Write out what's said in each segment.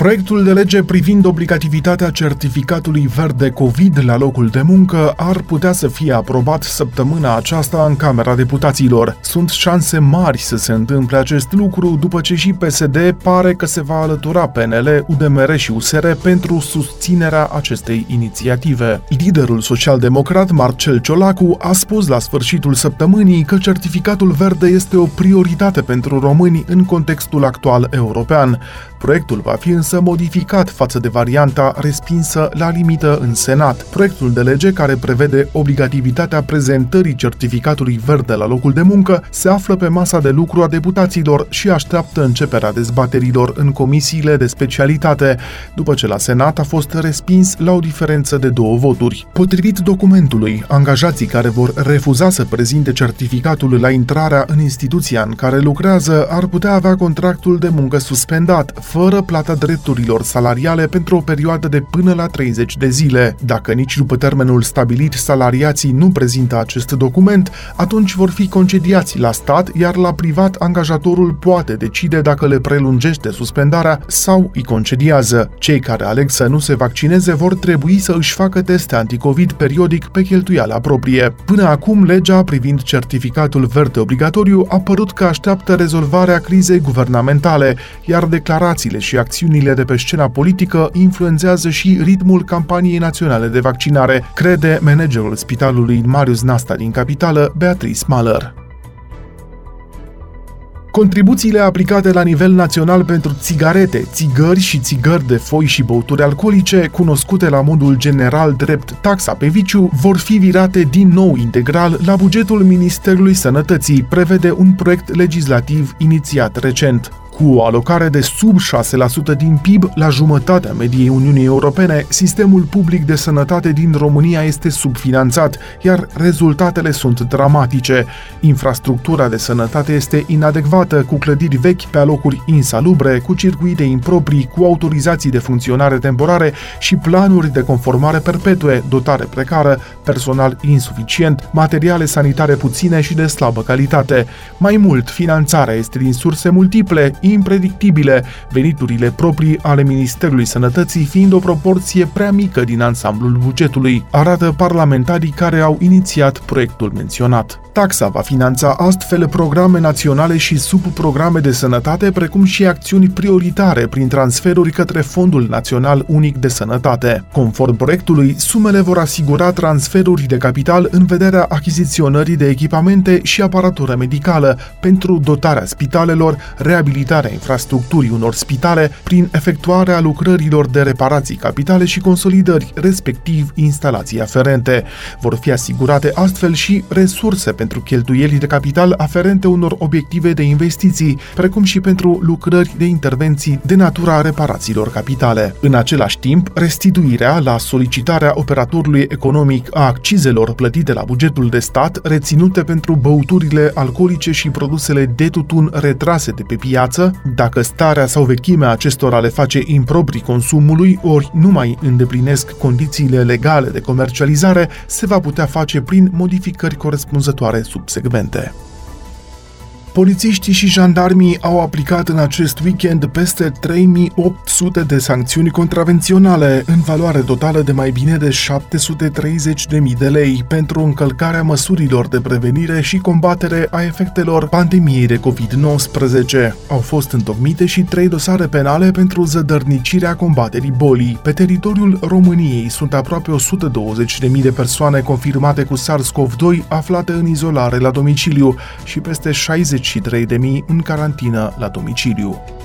Proiectul de lege privind obligativitatea certificatului verde COVID la locul de muncă ar putea să fie aprobat săptămâna aceasta în Camera Deputaților. Sunt șanse mari să se întâmple acest lucru după ce și PSD pare că se va alătura PNL, UDMR și USR pentru susținerea acestei inițiative. Liderul social-democrat Marcel Ciolacu a spus la sfârșitul săptămânii că certificatul verde este o prioritate pentru români în contextul actual european. Proiectul va fi însă modificat față de varianta respinsă la limită în Senat. Proiectul de lege care prevede obligativitatea prezentării certificatului verde la locul de muncă se află pe masa de lucru a deputaților și așteaptă începerea dezbaterilor în comisiile de specialitate, după ce la Senat a fost respins la o diferență de două voturi. Potrivit documentului, angajații care vor refuza să prezinte certificatul la intrarea în instituția în care lucrează ar putea avea contractul de muncă suspendat, fără plata drepturilor salariale pentru o perioadă de până la 30 de zile. Dacă nici după termenul stabilit salariații nu prezintă acest document, atunci vor fi concediați la stat, iar la privat angajatorul poate decide dacă le prelungește suspendarea sau îi concediază. Cei care aleg să nu se vaccineze vor trebui să își facă teste anticovid periodic pe cheltuiala proprie. Până acum, legea privind certificatul verde obligatoriu a părut că așteaptă rezolvarea crizei guvernamentale, iar declarații declarațiile și acțiunile de pe scena politică influențează și ritmul campaniei naționale de vaccinare, crede managerul spitalului Marius Nasta din capitală, Beatrice Mahler. Contribuțiile aplicate la nivel național pentru țigarete, țigări și țigări de foi și băuturi alcoolice, cunoscute la modul general drept taxa pe viciu, vor fi virate din nou integral la bugetul Ministerului Sănătății, prevede un proiect legislativ inițiat recent. Cu o alocare de sub 6% din PIB, la jumătatea mediei Uniunii Europene, sistemul public de sănătate din România este subfinanțat, iar rezultatele sunt dramatice. Infrastructura de sănătate este inadecvată, cu clădiri vechi pe alocuri insalubre, cu circuite improprii, cu autorizații de funcționare temporare și planuri de conformare perpetue, dotare precară, personal insuficient, materiale sanitare puține și de slabă calitate. Mai mult, finanțarea este din surse multiple, impredictibile, veniturile proprii ale Ministerului Sănătății fiind o proporție prea mică din ansamblul bugetului, arată parlamentarii care au inițiat proiectul menționat. Taxa va finanța astfel programe naționale și subprograme de sănătate, precum și acțiuni prioritare prin transferuri către Fondul Național Unic de Sănătate. Conform proiectului, sumele vor asigura transferuri de capital în vederea achiziționării de echipamente și aparatură medicală pentru dotarea spitalelor, reabilitarea infrastructurii unor spitale prin efectuarea lucrărilor de reparații capitale și consolidări, respectiv instalații aferente. Vor fi asigurate astfel și resurse pentru cheltuieli de capital aferente unor obiective de investiții, precum și pentru lucrări de intervenții de natura reparațiilor capitale. În același timp, restituirea la solicitarea operatorului economic a accizelor plătite la bugetul de stat reținute pentru băuturile alcoolice și produsele de tutun retrase de pe piață, dacă starea sau vechimea acestora le face improprii consumului ori nu mai îndeplinesc condițiile legale de comercializare, se va putea face prin modificări corespunzătoare viitoare subsecvente. Polițiștii și jandarmii au aplicat în acest weekend peste 3800 de sancțiuni contravenționale, în valoare totală de mai bine de 730.000 de lei, pentru încălcarea măsurilor de prevenire și combatere a efectelor pandemiei de COVID-19. Au fost întocmite și trei dosare penale pentru zădărnicirea combaterii bolii. Pe teritoriul României sunt aproape 120.000 de persoane confirmate cu SARS-CoV-2 aflate în izolare la domiciliu și peste 60 23.000 în carantină la domiciliu.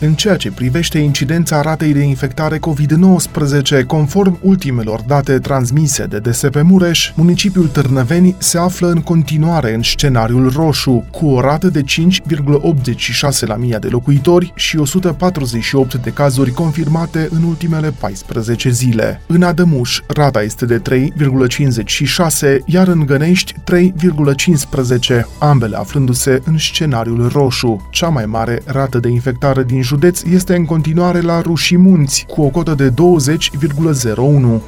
În ceea ce privește incidența ratei de infectare COVID-19, conform ultimelor date transmise de DSP Mureș, municipiul Târnăveni se află în continuare în scenariul roșu, cu o rată de 5,86 la mii de locuitori și 148 de cazuri confirmate în ultimele 14 zile. În Adămuș, rata este de 3,56, iar în Gănești 3,15, ambele aflându-se în scenariul roșu, cea mai mare rată de infectare din județ este în continuare la Rușimunți, cu o cotă de 20,01.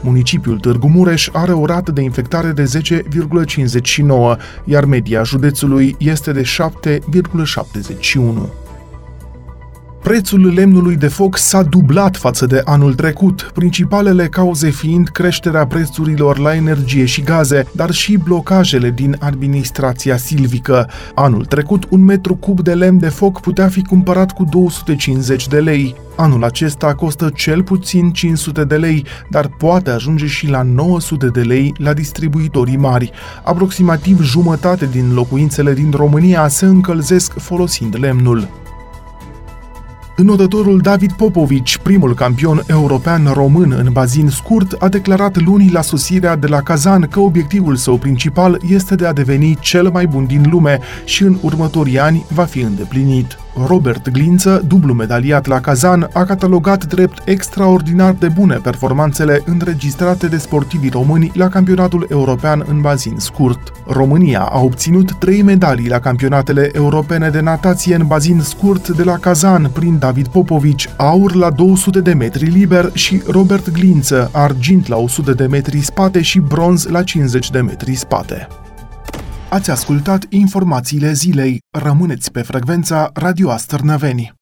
Municipiul Târgu Mureș are o rată de infectare de 10,59, iar media județului este de 7,71. Prețul lemnului de foc s-a dublat față de anul trecut, principalele cauze fiind creșterea prețurilor la energie și gaze, dar și blocajele din administrația silvică. Anul trecut, un metru cub de lemn de foc putea fi cumpărat cu 250 de lei. Anul acesta costă cel puțin 500 de lei, dar poate ajunge și la 900 de lei la distribuitorii mari. Aproximativ jumătate din locuințele din România se încălzesc folosind lemnul. Înodătorul David Popovici, primul campion european român în bazin scurt, a declarat luni la sosirea de la Kazan că obiectivul său principal este de a deveni cel mai bun din lume și în următorii ani va fi îndeplinit. Robert Glință, dublu medaliat la Kazan, a catalogat drept extraordinar de bune performanțele înregistrate de sportivii români la campionatul european în bazin scurt. România a obținut trei medalii la campionatele europene de natație în bazin scurt de la Kazan prin David Popovici, aur la 200 de metri liber și Robert Glință, argint la 100 de metri spate și bronz la 50 de metri spate. Ați ascultat informațiile zilei. Rămâneți pe frecvența Radio Astărnăveni.